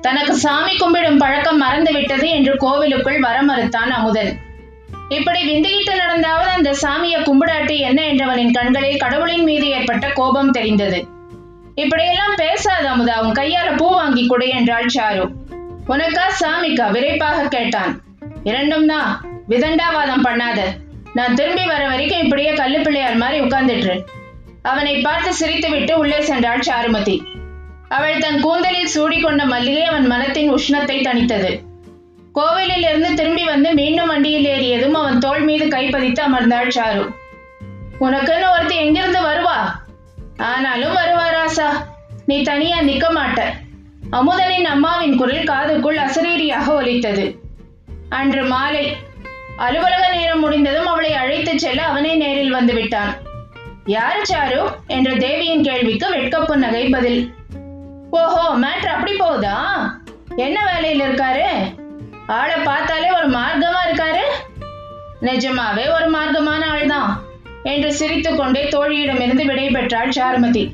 தனக்கு சாமி கும்பிடும் பழக்கம் மறந்து விட்டது என்று கோவிலுக்குள் வர மறுத்தான் அமுதன். இப்படி விந்துகிட்டு நடந்தாவது அந்த சாமியை கும்பிடாட்டி என்ன என்றவனின் கண்களில் கடவுளின் மீது ஏற்பட்ட கோபம் தெரிந்தது. இப்படியெல்லாம் பேசாத அமுதா உன் கையால பூ வாங்கி கொடு என்றாள் சாரு. உனக்கா சாமிக்கா? விரைப்பாக கேட்டான். இரண்டும் தான் விதண்டாவாதம் பண்ணாத. நான் திரும்பி வர வரைக்கும் இப்படியே கல்லு பிள்ளையார் மாதிரி உட்கார்ந்துட்டு அவனை பார்த்து சிரித்துவிட்டு உள்ளே சென்றாள் சாருமதி. அவள் தன் கூந்தலில் சூடிக்கொண்ட மல்லிகை அவன் மனத்தின் உஷ்ணத்தை தணித்தது. கோவிலில் இருந்து திரும்பி வந்து மீண்டும் வண்டியில் ஏறியதும் அவன் தோள் மீது கைப்பதித்து அமர்ந்தாள் சாரு. உனக்குன்னு ஒருத்தி எங்கிருந்து வருவா? ஆனாலும் வருவா ராசா. நீ தனியா நிக்க மாட்ட. அமுதனின் அம்மாவின் குரல் காதுக்குள் அசரீரியாக ஒலித்தது. அன்று மாலை அலுவலக நேரம் முடிந்ததும் அவளை அழைத்துச் செல்ல அவனே நேரில் வந்து விட்டான் யாரு சாரு? என்ற தேவியின் கேள்விக்கு வெட்கப்பு நகை பதில். ஓஹோ மேட்ரு அப்படி போகுதா? என்ன வேலையில் இருக்காரு? ஆளை பார்த்தாலே ஒரு மார்க்கமா இருக்காரு? நிஜமாவே ஒரு மார்க்கமான ஆள்தான் என்று சிரித்துக்கொண்டே தோழியிடமிருந்து விடை பெற்றாள் சாருமதி.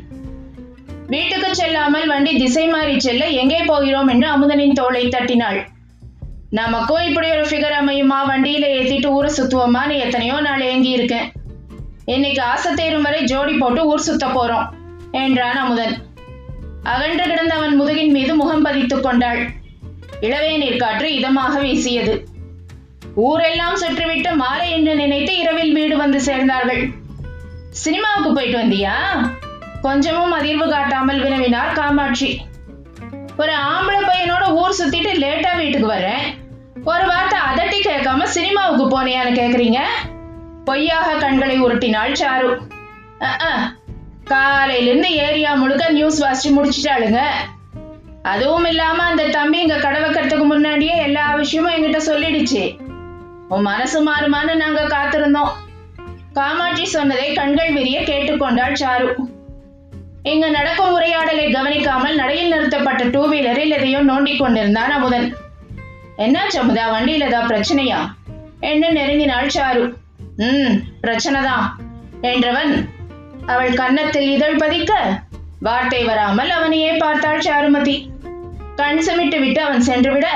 வீட்டுக்கு செல்லாமல் வண்டி திசை மாறி செல்ல எங்கே போகிறோம் என்று அமுதனின் தோளை தட்டினாள். நமக்கும் இப்படி ஒரு ஃபிகர் அமையுமா? வண்டியில ஏத்திட்டு ஊரை சுத்துவோமான்னு எத்தனையோ நாள் ஏங்கி இருக்கேன் இன்னைக்கு ஆசை தேரும் வரை ஜோடி போட்டு ஊர் சுத்த போறோம் என்றான் அமுதன். அகன்று கிடந்த அவன் முதுகின் மீது முகம் பதித்துக் கொண்டாள். இளவேநீர் காற்று இதமாக வீசியது. ஊரெல்லாம் சுற்றிவிட்டு மாலை என்று நினைத்து இரவில் வீடு வந்து சேர்ந்தார்கள். சினிமாவுக்கு போயிட்டு வந்தியா? கொஞ்சமும் அதிர்வு காட்டாமல் வினவினார் காமாட்சி. ஒரு ஆம்பளை பையனோட ஊர் சுத்திட்டு லேட்டா வீட்டுக்கு வரேன் ஒரு வார்த்தை அதட்டி கேட்காம சினிமாவுக்கு போனியான்னு கேக்குறீங்க? பொய்யாக கண்களை உருட்டினாள் சாரு. காலையிலேருந்து காலையில இருந்து ஏரியா முழுக்க நியூஸ் வாசிச்சு முடிச்சிட்டாளுங்க. அதுவும் இல்லாம அந்த தம்பி இங்க கடவைக்கிறதுக்கு முன்னாடியே எல்லா விஷயமும் என்கிட்ட சொல்லிடுச்சு. உன் மனசு மாறுமான்னு நாங்க காத்திருந்தோம். காமாட்சி சொன்னதை கண்கள் விரிய கேட்டுக்கொண்டாள் சாரு. இங்கு நடக்கும் உரையாடலை கவனிக்காமல் நடையில் நிறுத்தப்பட்ட டூ வீலரில் எதையோ நோண்டி கொண்டிருந்தான் அமுதன். என்னாச்சு அமுதா வண்டியில ஏதா பிரச்சனையா? என்று நெருங்கினாள் சாரு. ம் பிரச்சனைதான் என்றவன் அவள் கன்னத்தில் இதழ் பதிக்க வார்த்தை வராமல் அவனையே பார்த்தாள் சாருமதி. கண் சுமிட்டு விட்டு அவன் சென்றுவிட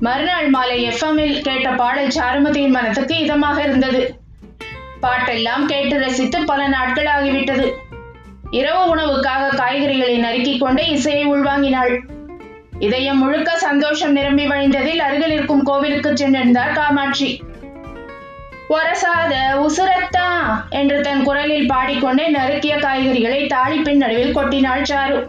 மறுநாள் மாலை எஃப்எம்மில் கேட்ட பாடல் சாருமதியின் மனத்துக்கு இதமாக இருந்தது. பாட்டெல்லாம் கேட்டு ரசித்து பல நாட்கள் ஆகிவிட்டது. இரவு உணவுக்காக காய்கறிகளை நறுக்கிக் கொண்டே இசையை உள்வாங்கினாள். இதயம் முழுக்க சந்தோஷம் நிரம்பி வழிந்ததில் அருகில் இருக்கும் கோவிலுக்கு சென்றிருந்தார் காமாட்சி. ஒரசாத உசுரத்தா என்று தன் குரலில் பாடிக்கொண்டே நறுக்கிய காய்கறிகளை தாளிப்பின் நடுவில் கொட்டினாள் சாரு.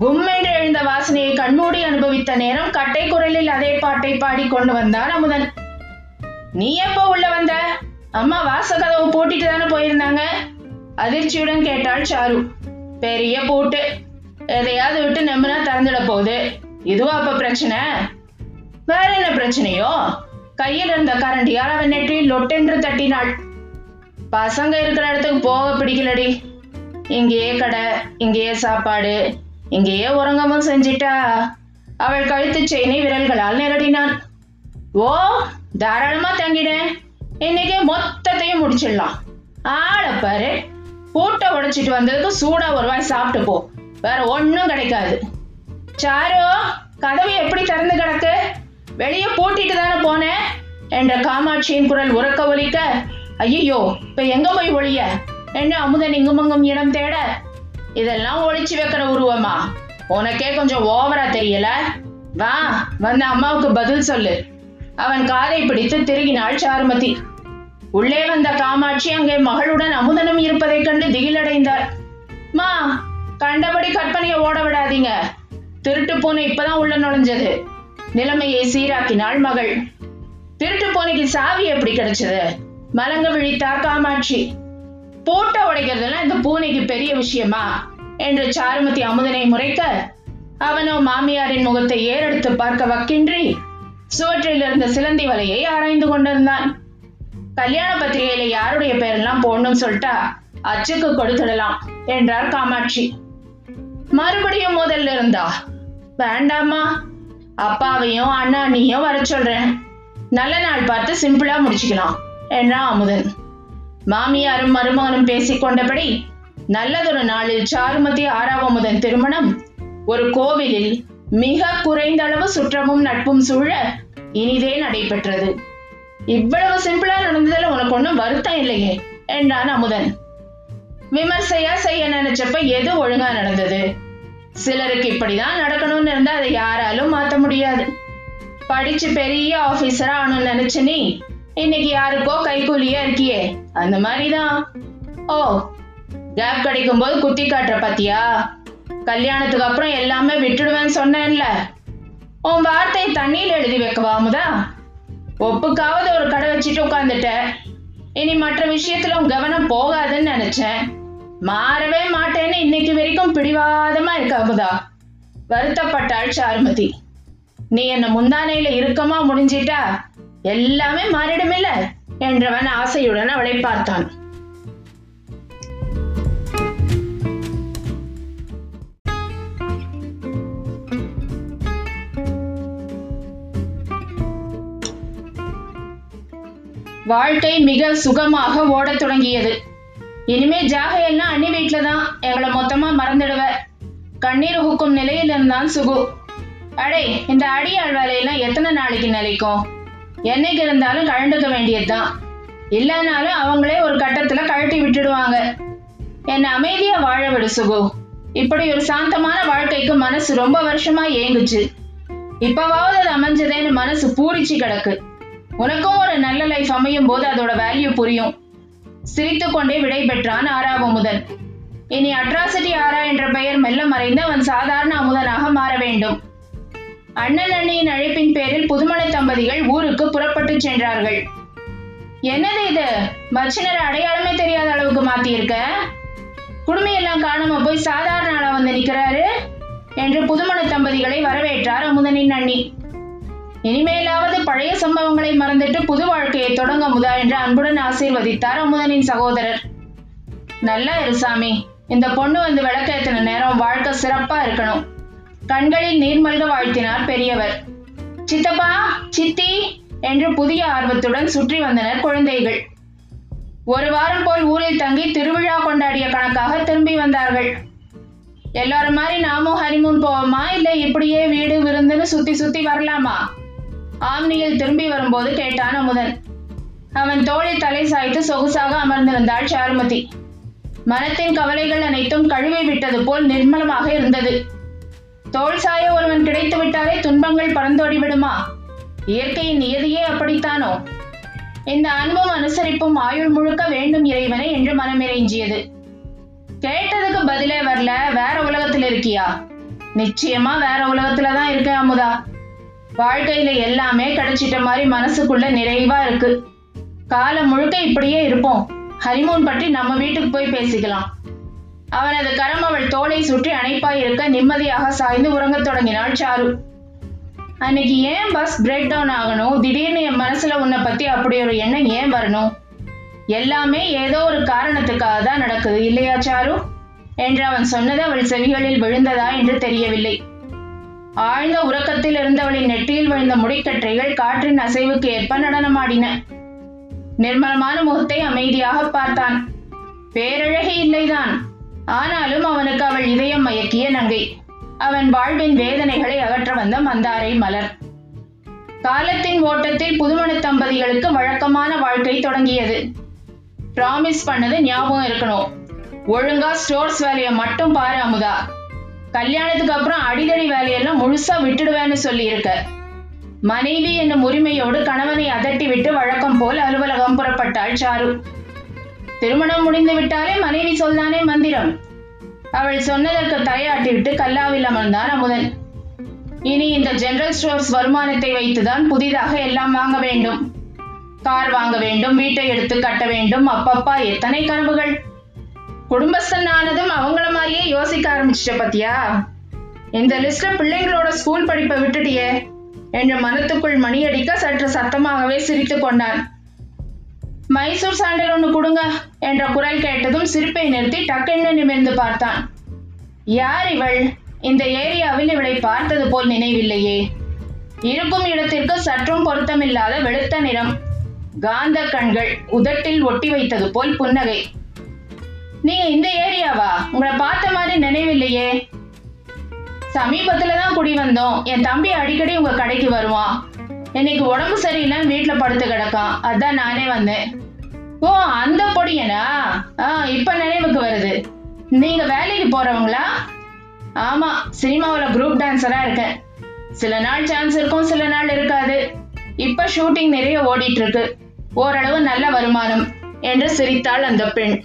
கும்மென்று எழுந்த வாசனையை கண்மூடி அனுபவித்த நேரம் கட்டை குரலில் அதே பாட்டை பாடிக்கொண்டு வந்தான் அமுதன். நீ எப்போ உள்ள வந்த? அம்மா வாசகதவு பூட்டிட்டு தானே போயிருந்தாங்க? அதிர்ச்சியுடன் கேட்டாள் சாரு. பெரிய பூட்டு. எதையாவது விட்டு நம்பினா திறந்துட போகுது. இதுவா அப்ப பிரச்சனை? வேற என்ன பிரச்சனையோ? கையில் இருந்த கரண்டியால் அவன் நெற்றியில் லொட்டென்று தட்டினாள். பசங்க இருக்கிற இடத்துக்கு போக பிடிக்கலடி. இங்கேயே கடை இங்கேயே சாப்பாடு இங்கேயே உறங்கமும் செஞ்சிட்டா. அவள் கழுத்து செயினை விரல்களால் நிரடினான் ஓ தாராளமா தங்கினேன் இன்னைக்கு மொத்தத்தையும் முடிச்சிடலாம். ஆளை பாரு. பூட்டை உடைச்சிட்டு வந்ததுக்கு சூடா ஒரு வாய் சாப்பிட்டு போ. வேற ஒன்னும் கிடைக்காது. சாரு கதவு எப்படி திறந்து கிடக்கு? வெளியே போட்டிட்டு தானே போனேன்? என்ற காமாட்சியின் குரல் உறக்க ஒலிக்க ஐயோ இப்ப எங்க போய் ஒளிய என்று அமுதன் இங்குமங்கும் இடம் தேட? இதெல்லாம் ஒழிச்சு வைக்கிற உருவமா? உனக்கே கொஞ்சம் ஓவரா தெரியல? வா வந்து அம்மாவுக்கு பதில் சொல்லு. அவன் காதை பிடித்து திருகினாள் சாருமதி. உள்ளே வந்த காமாட்சி அங்கே மகளுடன் அமுதனும் இருப்பதைக் கண்டு திகிலடைந்தார் மா கண்டபடி கற்பனையை ஓட விடாதீங்க. திருட்டு பூனை இப்பதான் உள்ள நுழைஞ்சது. நிலைமையை சீராக்கினாள் மகள். திருட்டு பூனைக்கு சாவி எப்படி கிடைச்சது? மலங்க விழித்தார் காமாட்சி. போட்ட உடைக்கிறதெல்லாம் இந்த பூனைக்கு பெரிய விஷயமா? என்று சாருமதி அமுதனை முறைக்க அவனோ மாமியாரின் முகத்தை ஏறெடுத்து பார்க்க வக்கின்றி சுவற்றில் இருந்த சிலந்தி வலையை ஆராய்ந்து கொண்டிருந்தான். கல்யாண பத்திரிகையில யாருடைய பெயரெல்லாம் போடணும்னு சொல்லிட்டா அச்சுக்கு கொடுத்துடலாம் என்றார் காமாட்சி. மறுபடியும் முதல்ல இருந்தா வேண்டாமா அப்பாவையும் அண்ணாண்ணியும் வர சொல்றேன். நல்ல நாள் பார்த்து சிம்பிளா முடிச்சுக்கலாம் என்றான் அமுதன். மாமியாரும் மருமகனும் பேசிக் கொண்டபடி நல்லதொரு நாளில் சாருமதி ஆறாவமுதன் திருமணம். ஒரு கோவிலில் மிக குறைந்த அளவு சுற்றமும் நட்பும் சூழ இனிதே நடைபெற்றது. இவ்வளவு சிம்பிளா நடந்ததுல உனக்கு ஒண்ணும் வருத்தம் இல்லையே என்றான் அமுதன். விமர்சையா செய்ய நினைச்சப்ப எது ஒழுங்கா நடந்தது? சிலருக்கு இப்படிதான் நடக்கணும்னு இருந்தா அதை யாராலும் மாத்த முடியாது. படிச்சு பெரிய ஆபீசரா ஆனும் நினைச்சு நீ இன்னைக்கு யாருக்கோ கைக்கூலியா இருக்கியே? அந்த மாதிரிதான். ஓ கேப் கிடைக்கும் போது குத்தி காட்டுற பாத்தியா? கல்யாணத்துக்கு அப்புறம் எல்லாமே விட்டுடுவேன்னு சொன்னேன்ல. உன் வார்த்தையை தண்ணியில் எழுதி வைக்கவா முதா ஒப்புக்காவது ஒரு கடை வச்சுட்டு உட்காந்துட்ட இனி மற்ற விஷயத்துல உன் கவனம் போகாதுன்னு நினைச்சேன். மாறவே மாட்டேன்னு இன்னைக்கு வரைக்கும் பிடிவாதமா இருக்க அமுதா வருத்தப்பட்டாள் சாருமதி. நீ என்ன முந்தானையில இறுக்கமா முடிஞ்சிட்டா? எல்லாமே மாறிடுமில்ல? என்றவன் ஆசையுடன் அவளை பார்த்தான். வாழ்க்கை மிக சுகமாக ஓடத் தொடங்கியது. இனிமே ஜாகையெல்லாம் அண்ணி வீட்டுல தான் எங்களை மொத்தமா மறந்துடுவ. கண்ணீர் ஹுக்கும் நிலையில் இருந்தான் சுகு. அடே இந்த அடியாள் வேலையெல்லாம் எத்தனை நாளைக்கு நிலைக்கும்? என்னைக்கு இருந்தாலும் கழண்டுக்க வேண்டியதுதான். இல்லைனாலும் அவங்களே ஒரு கட்டத்துல கழட்டி விட்டுடுவாங்க. என்னை அமைதியா வாழ விடு சுகு. இப்படி ஒரு சாந்தமான வாழ்க்கைக்கு மனசு ரொம்ப வருஷமா ஏங்குச்சு. இப்பவாவது அது அமைஞ்சதேன்னு மனசு பூரிச்சு கிடக்கு. உனக்கும் ஒரு நல்ல லைஃப் அமையும் போது அதோட வேல்யூ புரியும். சிரித்துக் கொண்டே விடை பெற்றான் ஆறாவ அமுதன். இனி அட்ராசிட்டி ஆரா என்ற பெயர் மெல்ல மறைந்து அவன் சாதாரண அமுதனாக மாற வேண்டும். அண்ணன் அண்ணியின் அழைப்பின் பேரில் புதுமலை தம்பதிகள் ஊருக்கு புறப்பட்டு சென்றார்கள். என்னது இது? மச்சினர் அடையாளமே தெரியாத அளவுக்கு மாத்தியிருக்க? குடுமையெல்லாம் காணாம போய் சாதாரண ஆளா வந்து நிக்கிறாரு? என்று புதுமண தம்பதிகளை வரவேற்றார் அமுதனின் அண்ணி. இனிமேலாவது பழைய சம்பவங்களை மறந்துட்டு புது வாழ்க்கையை தொடங்க முதா என்று அன்புடன் ஆசீர்வதித்தார் அமுதனின் சகோதரர். நல்லா இருசாமி இந்த பொண்ணு வந்து விளக்கேத்தின நேரம் வாழ்க்கை சிறப்பா இருக்கணும். கண்களில் நீர்மல்க வாழ்த்தினார் பெரியவர். சித்தப்பா சித்தி என்று புதிய ஆர்வத்துடன் சுற்றி வந்தனர் குழந்தைகள். ஒரு வாரம் போல் ஊரில் தங்கி திருவிழா கொண்டாடிய கணக்காக திரும்பி வந்தார்கள். எல்லாரும் மாதிரி நாமும் ஹனிமூன் போவோமா? இல்ல இப்படியே வீடு விருந்துன்னு சுத்தி சுத்தி வரலாமா? ஆம்னியில் திரும்பி வரும்போது கேட்டான் அமுதன். அவன் தோளில் தலை சாய்த்து சொகுசாக அமர்ந்திருந்தாள் சாருமதி. மனத்தின் கவலைகள் அனைத்தும் கழுவி விட்டது போல் நிர்மலமாக இருந்தது. தோல் சாய ஒருவன் கிடைத்து விட்டாலே துன்பங்கள் பறந்தோடி விடுமா இயற்கையின் நியதியே அப்படித்தானோ? இந்த அன்பும் அனுசரிப்பும் ஆயுள் முழுக்க வேண்டும் இறைவனை என்று மனமிறைஞ்சியது. கேட்டதுக்கு பதிலே வரல வேற உலகத்துல இருக்கியா நிச்சயமா வேற உலகத்துலதான் இருக்கேன் அமுதா. வாழ்க்கையில எல்லாமே கிடைச்சிட்ட மாதிரி மனசுக்குள்ள நிறைவா இருக்கு. காலம் முழுக்க இப்படியே இருப்போம். ஹரிமூன் பற்றி நம்ம வீட்டுக்கு போய் பேசிக்கலாம். அவனது கரம் அவள் தோலை சுற்றி அணைப்பாய் இருக்க நிம்மதியாக சாய்ந்து உறங்கத் தொடங்கினாள் சாரு. அன்னைக்கு ஏன் பஸ் பிரேக் டவுன் ஆகணும்? திடீர்னு என் மனசுல உன்னை பத்தி அப்படி ஒரு எண்ணம் ஏன் வரணும்? எல்லாமே ஏதோ ஒரு காரணத்துக்காக தான் நடக்குது இல்லையா சாரு? என்று அவன் சொன்னது அவள் செவிகளில் விழுந்ததா என்று தெரியவில்லை. ஆழ்ந்த உறக்கத்தில் இருந்தவளின் நெற்றியில் விழுந்த முடிக்கற்றைகள் காற்றின் அசைவுக்கு ஏற்ப நடனமாடின. நிர்மலமான முகத்தை அமைதியாக பார்த்தான். பேரழகி இல்லைதான். ஆனாலும் அவனுக்கு அவள் இதயம் மயக்கிய நங்கை. அவன் வாழ்வின் வேதனைகளை அகற்ற வந்த மந்தாரை மலர். காலத்தின் ஓட்டத்தில் புதுமண தம்பதிகளுக்கு வழக்கமான வாழ்க்கை தொடங்கியது. ப்ராமிஸ் பண்ணது ஞாபகம் இருக்கணும். ஒழுங்கா ஸ்டோர்ஸ் வேலையை மட்டும் பாரு அமுதா. கல்யாணத்துக்கு அப்புறம் அடிதடி வேலையெல்லாம் முழுசா விட்டுடுவேன்னு சொல்லியிருக்க. மனைவி என்னும் உரிமையோடு கணவனை அதட்டி விட்டு வழக்கம் போல் அலுவலகம் புறப்பட்டாள் சாரு. திருமணம் முடிந்து விட்டாலே மனைவி சொல்தானே மந்திரம். அவள் சொன்னதற்கு தலையாட்டிவிட்டு கல்லாவில் அமர்ந்தான் அமுதன். இனி இந்த ஜெனரல் ஸ்டோர்ஸ் வருமானத்தை வைத்துதான் புதிதாக எல்லாம் வாங்க வேண்டும். கார் வாங்க வேண்டும் வீட்டை எடுத்து கட்ட வேண்டும் அப்பப்பா எத்தனை கனவுகள்? குடும்பஸ்தன் ஆனதும் அவங்கள மாதிரியே யோசிக்க ஆரம்பிச்சிட்ட பத்தியா? இந்த லிஸ்ட்ல பிள்ளைங்களோட ஸ்கூல் படிப்பை விட்டுட்டியே என்று மனத்துக்குள் மணியடிக்க சற்று சத்தமாகவே சிரித்துக் கொண்டான். மைசூர் சாண்டல் ஒன்று கொடுங்க என்ற குரல் கேட்டதும் சிரிப்பை நிறுத்தி டக்கென்று நிமிர்ந்து பார்த்தான். யார் இவள்? இந்த ஏரியாவில் இவளை பார்த்தது போல் நினைவில்லையே. இருக்கும் இடத்திற்கு சற்றும் பொருத்தமில்லாத வெளுத்த நிறம் காந்த கண்கள் உதட்டில் ஒட்டி வைத்தது போல் புன்னகை. நீங்க இந்த ஏரியாவா? உங்களை பார்த்த மாதிரி நினைவில்லையே. சமீபத்துல தான் குடி வந்தோம். என் தம்பி அடிக்கடி உங்க கடைக்கு வருவான். இன்னைக்கு உடம்பு சரியில்லைன்னு வீட்டுல படுத்து கிடக்கான். அதான் நானே வந்தேன். ஓ அந்த பொடியனா? ஆ இப்ப நினைவுக்கு வருது. நீங்க வேலைக்கு போறவங்களா? ஆமா சினிமாவில குரூப் டான்சரா இருக்கேன். சில நாள் சான்ஸ் இருக்கும் சில நாள் இருக்காது. இப்ப ஷூட்டிங் நிறைய ஓடிட்டு இருக்கு. ஓரளவு நல்ல வருமானம் என்று சிரித்தாள் அந்த பெண்.